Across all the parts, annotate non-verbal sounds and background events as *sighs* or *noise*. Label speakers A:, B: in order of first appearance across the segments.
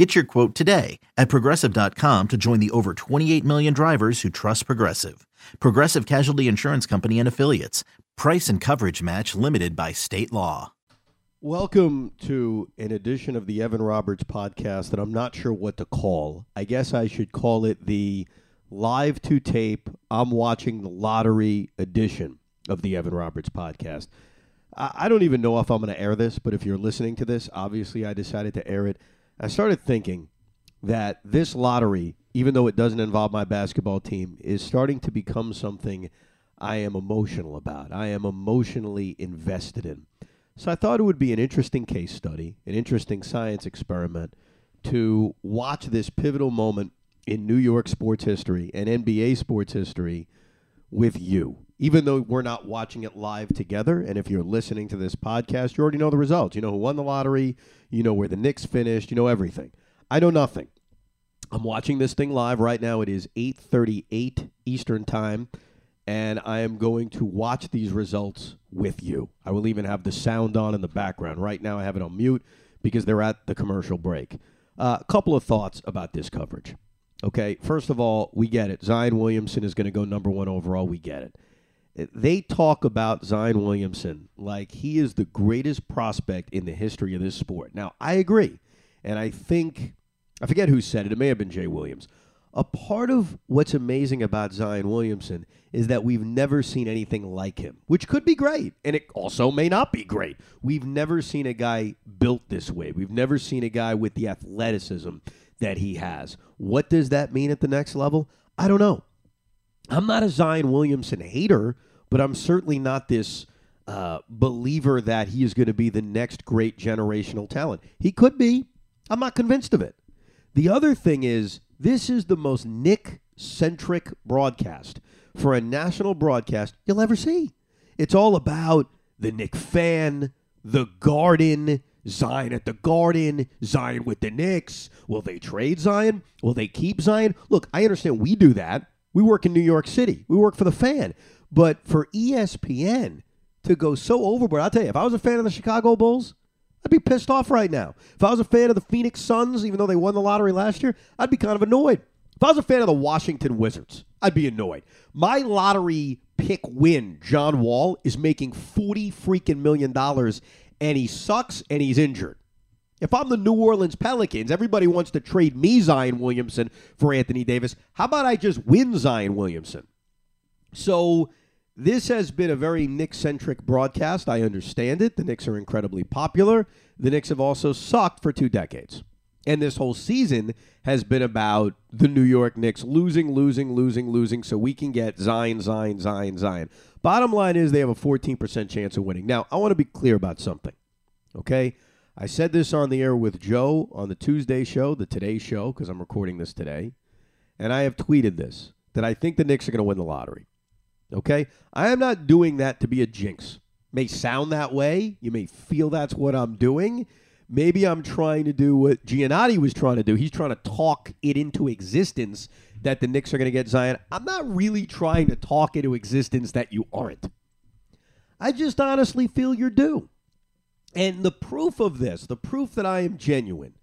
A: Get your quote today at progressive.com to join the over 28 million drivers who trust Progressive. Progressive Casualty Insurance Company and Affiliates. Price and coverage match limited by state law.
B: Welcome to an edition of the Evan Roberts podcast that I'm not sure what to call. I guess I should call it the live to tape, I'm watching the lottery edition of the Evan Roberts podcast. I, don't even know if I'm going to air this, but if you're listening to this, obviously I decided to air it. I started thinking that this lottery, even though it doesn't involve my basketball team, is starting to become something I am emotional about. I am emotionally invested in. So I thought it would be an interesting case study, an interesting science experiment to watch this pivotal moment in New York sports history and NBA sports history with you. Even though we're not watching it live together, and if you're listening to this podcast, you already know the results. You know who won the lottery, you know where the Knicks finished, you know everything. I know nothing. I'm watching this thing live right now. It is 8:38 Eastern Time, and I am going to watch these results with you. I will even have the sound on in the background. Right now, I have it on mute because they're at the commercial break. A uh, couple of thoughts about this coverage. Okay, first of all, we get it. Zion Williamson is going to go number one overall. We get it they talk about Zion Williamson like he is the greatest prospect in the history of this sport. Now, I agree. And I think, I forget who said it, it may have been Jay Williams. A part of what's amazing about Zion Williamson is that we've never seen anything like him, which could be great, and it also may not be great. We've never seen a guy built this way. We've never seen a guy with the athleticism that he has. What does that mean at the next level? I don't know. I'm not a Zion Williamson hater, but I'm certainly not this uh, believer that he is going to be the next great generational talent. He could be. I'm not convinced of it. The other thing is, this is the most Knick centric broadcast for a national broadcast you'll ever see. It's all about the Knick fan, the garden, Zion at the Garden, Zion with the Knicks. Will they trade Zion? Will they keep Zion? Look, I understand we do that. We work in New York City. We work for the fan. But for ESPN to go so overboard, I'll tell you, if I was a fan of the Chicago Bulls, I'd be pissed off right now. If I was a fan of the Phoenix Suns, even though they won the lottery last year, I'd be kind of annoyed. If I was a fan of the Washington Wizards, I'd be annoyed. My lottery pick win, John Wall, is making 40 freaking million dollars, and he sucks and he's injured. If I'm the New Orleans Pelicans, everybody wants to trade me Zion Williamson for Anthony Davis. How about I just win Zion Williamson? So this has been a very Knicks centric broadcast. I understand it. The Knicks are incredibly popular. The Knicks have also sucked for two decades. And this whole season has been about the New York Knicks losing, losing, losing, losing, so we can get Zion, Zion, Zion, Zion. Bottom line is they have a 14% chance of winning. Now, I want to be clear about something, okay? I said this on the air with Joe on the Tuesday show, the Today show, because I'm recording this today. And I have tweeted this that I think the Knicks are going to win the lottery. Okay? I am not doing that to be a jinx. May sound that way. You may feel that's what I'm doing. Maybe I'm trying to do what Giannotti was trying to do. He's trying to talk it into existence that the Knicks are going to get Zion. I'm not really trying to talk into existence that you aren't. I just honestly feel you're due. And the proof of this, the proof that I am genuine,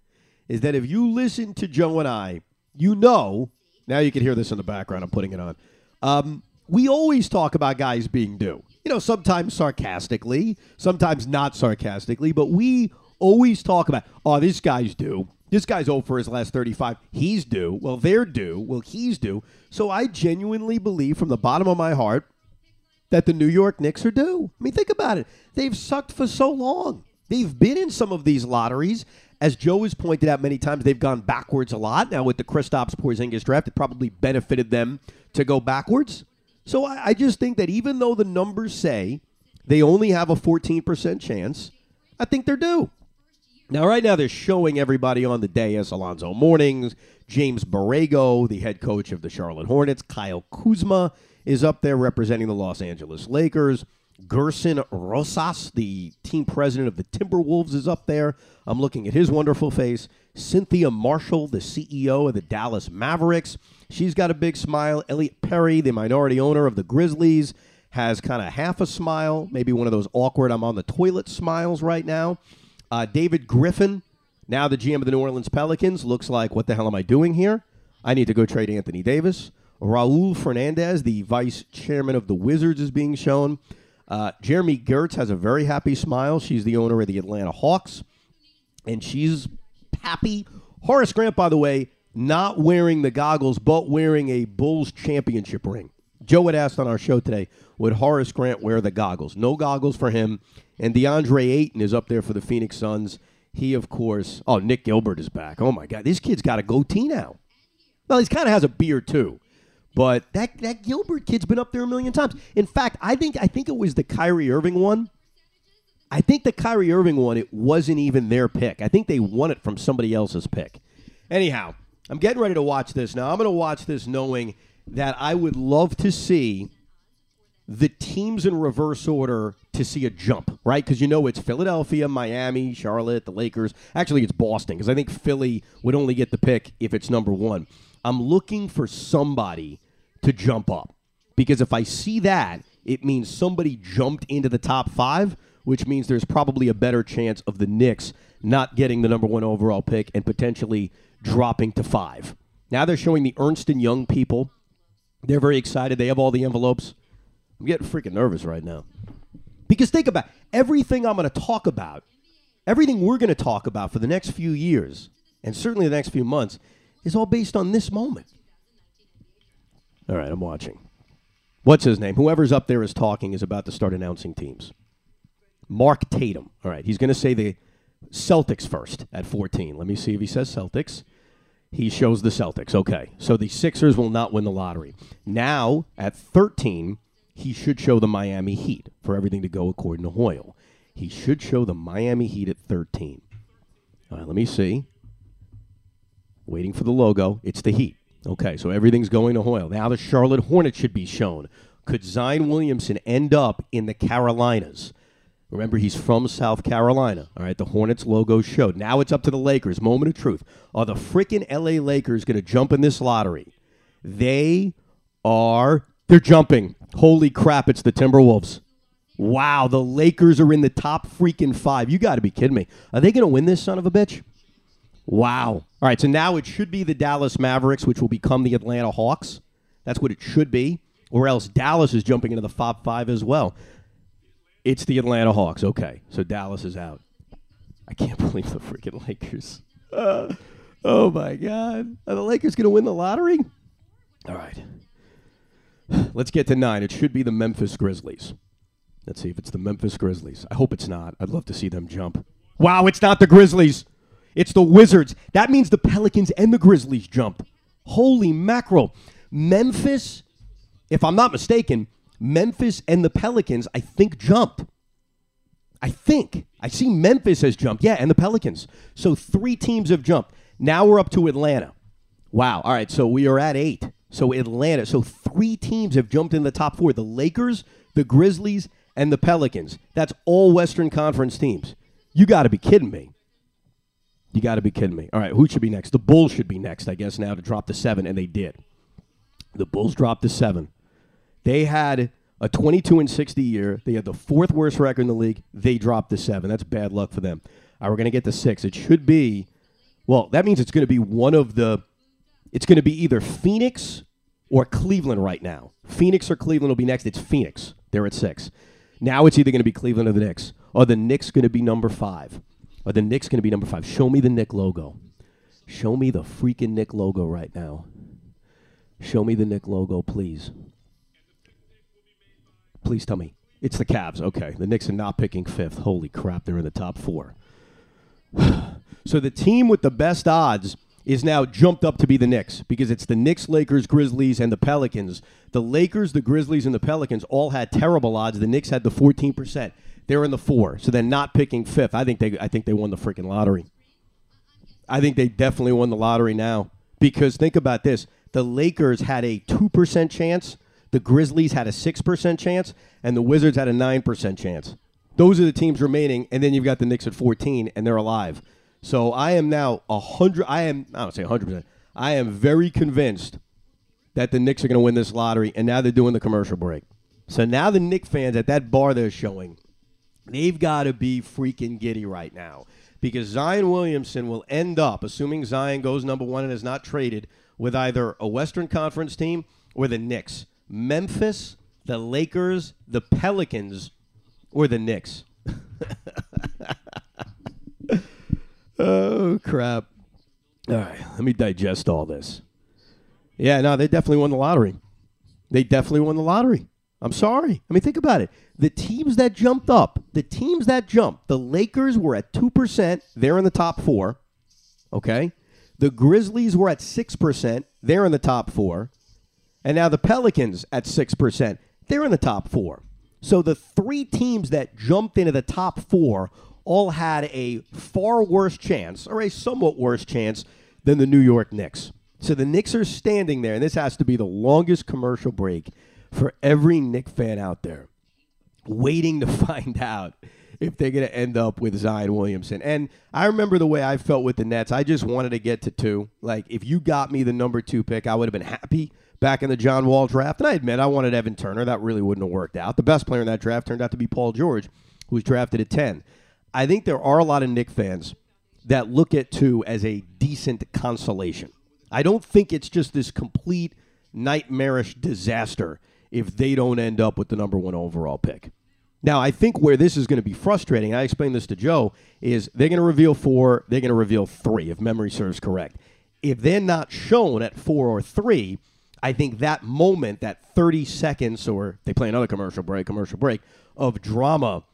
B: is that if you listen to Joe and I, you know, now you can hear this in the background, I'm putting it on. Um, we always talk about guys being due. You know, sometimes sarcastically, sometimes not sarcastically, but we always talk about, oh, this guy's due. This guy's over for his last 35. He's due. Well, they're due. Well, he's due. So I genuinely believe from the bottom of my heart that the New York Knicks are due. I mean, think about it. They've sucked for so long. They've been in some of these lotteries. As Joe has pointed out many times, they've gone backwards a lot. Now, with the Kristaps Porzingis draft, it probably benefited them to go backwards. So I, I just think that even though the numbers say they only have a 14% chance, I think they're due. Now, right now, they're showing everybody on the day as Alonzo Mournings, James Borrego, the head coach of the Charlotte Hornets, Kyle Kuzma, is up there representing the Los Angeles Lakers. Gerson Rosas, the team president of the Timberwolves, is up there. I'm looking at his wonderful face. Cynthia Marshall, the CEO of the Dallas Mavericks. She's got a big smile. Elliot Perry, the minority owner of the Grizzlies, has kind of half a smile, maybe one of those awkward I'm on the toilet smiles right now. Uh, David Griffin, now the GM of the New Orleans Pelicans, looks like, what the hell am I doing here? I need to go trade Anthony Davis. Raul Fernandez, the vice chairman of the Wizards, is being shown. Uh, Jami Gertz has a very happy smile. She's the owner of the Atlanta Hawks, and she's happy. Horace Grant, by the way, not wearing the goggles, but wearing a Bulls championship ring. Joe had asked on our show today, would Horace Grant wear the goggles? No goggles for him. And DeAndre Ayton is up there for the Phoenix Suns. He, of course, oh, Nick Gilbert is back. Oh, my God. This kid's got a goatee now. Well, he kind of has a beard, too. But that that Gilbert kid's been up there a million times. In fact, I think I think it was the Kyrie Irving one. I think the Kyrie Irving one, it wasn't even their pick. I think they won it from somebody else's pick. Anyhow, I'm getting ready to watch this now. I'm going to watch this knowing that I would love to see the teams in reverse order to see a jump, right? Because you know it's Philadelphia, Miami, Charlotte, the Lakers. Actually, it's Boston because I think Philly would only get the pick if it's number one. I'm looking for somebody to jump up because if I see that, it means somebody jumped into the top five, which means there's probably a better chance of the Knicks not getting the number one overall pick and potentially dropping to five. Now they're showing the Ernst and Young people. They're very excited. They have all the envelopes. I'm getting freaking nervous right now. Because think about everything I'm going to talk about, everything we're going to talk about for the next few years, and certainly the next few months, is all based on this moment. All right, I'm watching. What's his name? Whoever's up there is talking is about to start announcing teams. Mark Tatum. All right, he's going to say the Celtics first at 14. Let me see if he says Celtics. He shows the Celtics. Okay, so the Sixers will not win the lottery. Now, at 13, he should show the Miami Heat for everything to go according to Hoyle. He should show the Miami Heat at 13. All right, let me see. Waiting for the logo. It's the Heat. Okay, so everything's going to Hoyle. Now the Charlotte Hornets should be shown. Could Zion Williamson end up in the Carolinas? Remember, he's from South Carolina. All right, the Hornets logo showed. Now it's up to the Lakers. Moment of truth. Are the freaking LA Lakers going to jump in this lottery? They are. They're jumping. Holy crap, it's the Timberwolves. Wow, the Lakers are in the top freaking five. You got to be kidding me. Are they going to win this son of a bitch? Wow. All right, so now it should be the Dallas Mavericks, which will become the Atlanta Hawks. That's what it should be. Or else Dallas is jumping into the top five as well. It's the Atlanta Hawks. Okay, so Dallas is out. I can't *laughs* believe the freaking Lakers. Uh, *laughs* oh my God. Are the Lakers going to win the lottery? All right. Let's get to nine. It should be the Memphis Grizzlies. Let's see if it's the Memphis Grizzlies. I hope it's not. I'd love to see them jump. Wow, it's not the Grizzlies. It's the Wizards. That means the Pelicans and the Grizzlies jump. Holy mackerel. Memphis, if I'm not mistaken, Memphis and the Pelicans, I think, jumped. I think. I see Memphis has jumped. Yeah, and the Pelicans. So three teams have jumped. Now we're up to Atlanta. Wow. All right. So we are at eight. So Atlanta. So three teams have jumped in the top four the Lakers, the Grizzlies, and the Pelicans. That's all Western Conference teams. You got to be kidding me. You got to be kidding me. All right, who should be next? The Bulls should be next, I guess, now to drop the seven, and they did. The Bulls dropped the seven. They had a 22 and 60 year. They had the fourth worst record in the league. They dropped the seven. That's bad luck for them. All right, we're going to get to six. It should be, well, that means it's going to be one of the, it's going to be either Phoenix or Cleveland right now. Phoenix or Cleveland will be next. It's Phoenix. They're at six. Now it's either going to be Cleveland or the Knicks. Or the Knicks going to be number five. Or the Knicks going to be number five. Show me the Knick logo. Show me the freaking Knick logo right now. Show me the Knick logo, please. Please tell me. It's the Cavs. Okay. The Knicks are not picking fifth. Holy crap, they're in the top four. *sighs* so the team with the best odds is now jumped up to be the Knicks because it's the Knicks, Lakers, Grizzlies, and the Pelicans. The Lakers, the Grizzlies, and the Pelicans all had terrible odds. The Knicks had the 14%. They're in the four, so they're not picking fifth. I think they, I think they won the freaking lottery. I think they definitely won the lottery now because think about this: the Lakers had a two percent chance The Grizzlies had a 6% chance, and the Wizards had a 9% chance. Those are the teams remaining, and then you've got the Knicks at 14, and they're alive. So I am now 100, I am, I don't say 100%, I am very convinced that the Knicks are going to win this lottery, and now they're doing the commercial break. So now the Knicks fans at that bar they're showing, they've got to be freaking giddy right now because Zion Williamson will end up, assuming Zion goes number one and is not traded, with either a Western Conference team or the Knicks. Memphis, the Lakers, the Pelicans, or the Knicks. *laughs* oh, crap. All right, let me digest all this. Yeah, no, they definitely won the lottery. They definitely won the lottery. I'm sorry. I mean, think about it. The teams that jumped up, the teams that jumped, the Lakers were at 2%. They're in the top four. Okay. The Grizzlies were at 6%. They're in the top four. And now the Pelicans at 6%. They're in the top four. So the three teams that jumped into the top four all had a far worse chance, or a somewhat worse chance, than the New York Knicks. So the Knicks are standing there, and this has to be the longest commercial break for every Knick fan out there waiting to *laughs* find out if they're going to end up with Zion Williamson. And I remember the way I felt with the Nets. I just wanted to get to two. Like, if you got me the number two pick, I would have been happy back in the John Wall draft. And I admit I wanted Evan Turner. That really wouldn't have worked out. The best player in that draft turned out to be Paul George, who was drafted at 10. I think there are a lot of Knick fans that look at two as a decent consolation. I don't think it's just this complete nightmarish disaster if they don't end up with the number one overall pick. Now, I think where this is going to be frustrating, I explained this to Joe, is they're going to reveal four, they're going to reveal three, if memory serves correct. If they're not shown at four or three, I think that moment, that 30 seconds, or they play another commercial break, commercial break, of drama,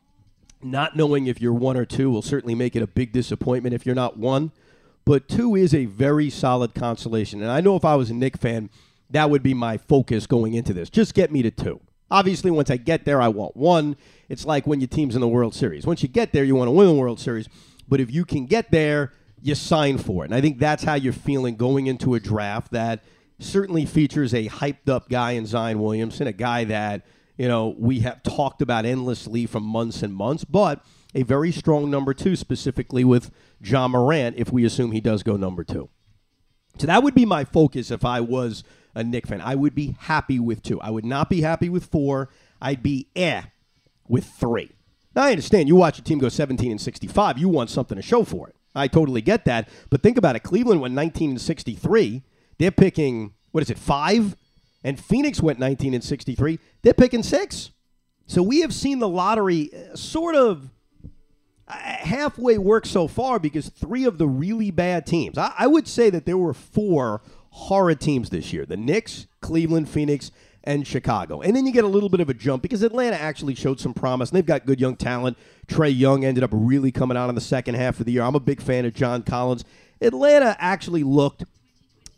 B: not knowing if you're one or two will certainly make it a big disappointment if you're not one. But two is a very solid consolation. And I know if I was a Knick fan, that would be my focus going into this. Just get me to two. Obviously, once I get there, I want one. It's like when your team's in the World Series. Once you get there, you want to win the World Series. But if you can get there, you sign for it. And I think that's how you're feeling going into a draft that certainly features a hyped up guy in Zion Williamson, a guy that, you know, we have talked about endlessly for months and months, but a very strong number two, specifically with Ja Morant, if we assume he does go number two. So that would be my focus if I was a Knick fan. I would be happy with two. I would not be happy with four. I'd be eh with three. Now, I understand you watch a team go 17 and 65. You want something to show for it. I totally get that. But think about it. Cleveland went 19 and 63. They're picking, what is it, five? And Phoenix went 19 and 63. They're picking six. So we have seen the lottery uh, sort of uh, halfway work so far because three of the really bad teams, I, I would say that there were four horrid teams this year the Knicks, Cleveland, Phoenix, and Chicago. And then you get a little bit of a jump because Atlanta actually showed some promise and they've got good young talent. Trae Young ended up really coming out in the second half of the year. I'm a big fan of John Collins. Atlanta actually looked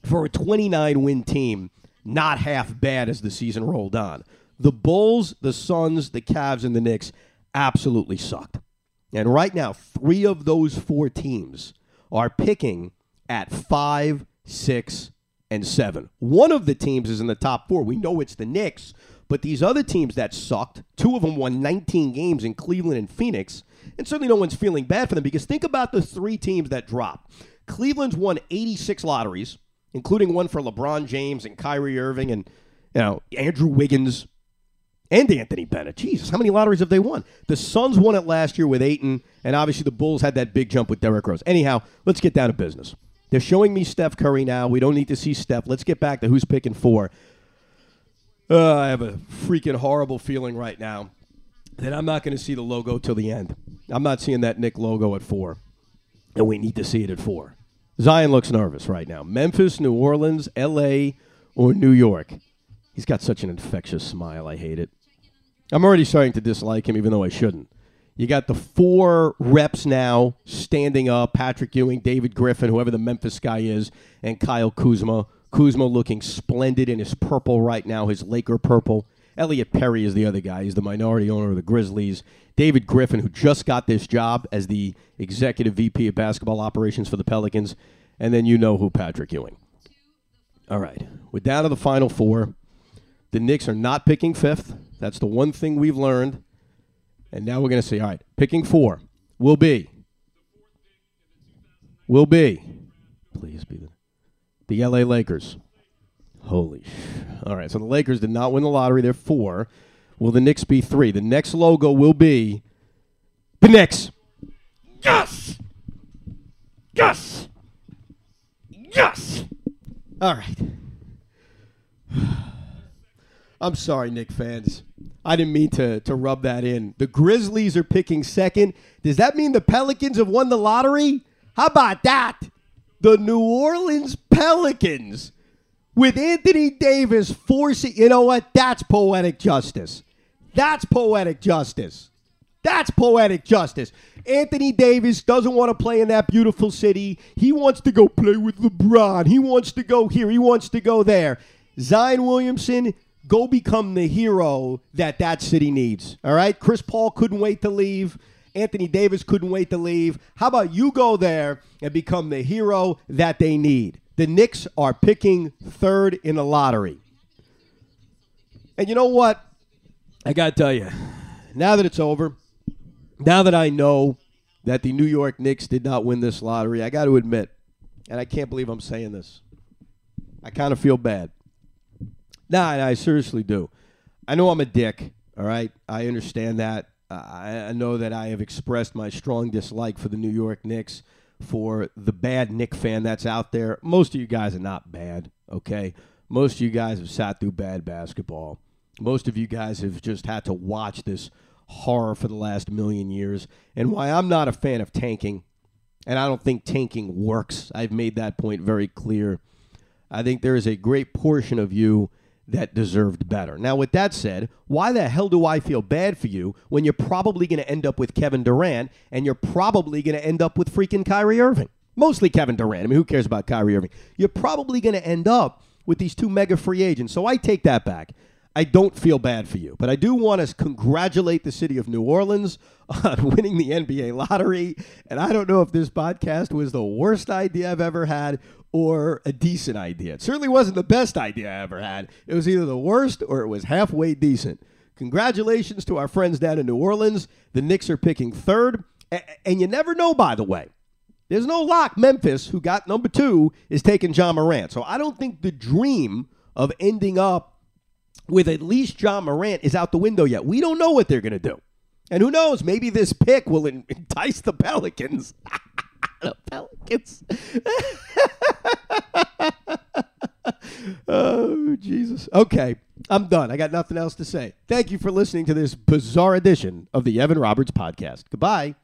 B: for a 29 win team not half bad as the season rolled on. The Bulls, the Suns, the Cavs, and the Knicks absolutely sucked. And right now, three of those four teams are picking at five, six, and seven. One of the teams is in the top four. We know it's the Knicks, but these other teams that sucked, two of them won 19 games in Cleveland and Phoenix, and certainly no one's feeling bad for them because think about the three teams that dropped. Cleveland's won 86 lotteries, including one for LeBron James and Kyrie Irving and you know Andrew Wiggins and Anthony Bennett. Jesus, how many lotteries have they won? The Suns won it last year with Ayton, and obviously the Bulls had that big jump with Derrick Rose. Anyhow, let's get down to business. They're showing me Steph Curry now. We don't need to see Steph. Let's get back to who's picking four. Uh, I have a freaking horrible feeling right now that I'm not going to see the logo till the end. I'm not seeing that Knick logo at four, and we need to see it at four. Zion looks nervous right now. Memphis, New Orleans, L.A., or New York. He's got such an infectious smile. I hate it. I'm already starting to dislike him, even though I shouldn't. You got the four reps now standing up Patrick Ewing, David Griffin, whoever the Memphis guy is, and Kyle Kuzma. Kuzma looking splendid in his purple right now, his Laker purple. Elliot Perry is the other guy. He's the minority owner of the Grizzlies. David Griffin, who just got this job as the executive VP of basketball operations for the Pelicans. And then you know who Patrick Ewing. All right. We're down to the final four. The Knicks are not picking fifth. That's the one thing we've learned. And now we're going to see. All right, picking four will be. Will be. Please be the, the LA Lakers. Holy. All right, so the Lakers did not win the lottery. They're four. Will the Knicks be three? The next logo will be the Knicks. Yes! Yes! Yes! All right. *sighs* I'm sorry, Knick fans. I didn't mean to, to rub that in. The Grizzlies are picking second. Does that mean the Pelicans have won the lottery? How about that? The New Orleans Pelicans with Anthony Davis forcing, you know what? That's poetic justice. That's poetic justice. That's poetic justice. Anthony Davis doesn't want to play in that beautiful city. He wants to go play with LeBron. He wants to go here. He wants to go there. Zion Williamson, go become the hero that that city needs. All right? Chris Paul couldn't wait to leave. Anthony Davis couldn't wait to leave. How about you go there and become the hero that they need? The Knicks are picking third in the lottery. And you know what? I got to tell you, now that it's over, now that I know that the New York Knicks did not win this lottery, I got to admit, and I can't believe I'm saying this, I kind of feel bad. Nah, I seriously do. I know I'm a dick, all right? I understand that. I, I know that I have expressed my strong dislike for the New York Knicks, for the bad Knick fan that's out there. Most of you guys are not bad, okay? Most of you guys have sat through bad basketball. Most of you guys have just had to watch this horror for the last million years. And why I'm not a fan of tanking, and I don't think tanking works, I've made that point very clear. I think there is a great portion of you that deserved better. Now, with that said, why the hell do I feel bad for you when you're probably going to end up with Kevin Durant and you're probably going to end up with freaking Kyrie Irving? Mostly Kevin Durant. I mean, who cares about Kyrie Irving? You're probably going to end up with these two mega free agents. So I take that back. I don't feel bad for you, but I do want to congratulate the city of New Orleans *laughs* on winning the NBA lottery. And I don't know if this podcast was the worst idea I've ever had or a decent idea. It certainly wasn't the best idea I ever had. It was either the worst or it was halfway decent. Congratulations to our friends down in New Orleans. The Knicks are picking third. And you never know, by the way. There's no lock. Memphis, who got number two, is taking Ja Morant. So I don't think the dream of ending up with at least Ja Morant is out the window yet. We don't know what they're going to do. And who knows? Maybe this pick will *laughs* entice the Pelicans. *laughs* the *laughs* Pelicans. *laughs* oh, Jesus. Okay, I'm done. I got nothing else to say. Thank you for listening to this bizarre edition of the Evan Roberts podcast. Goodbye.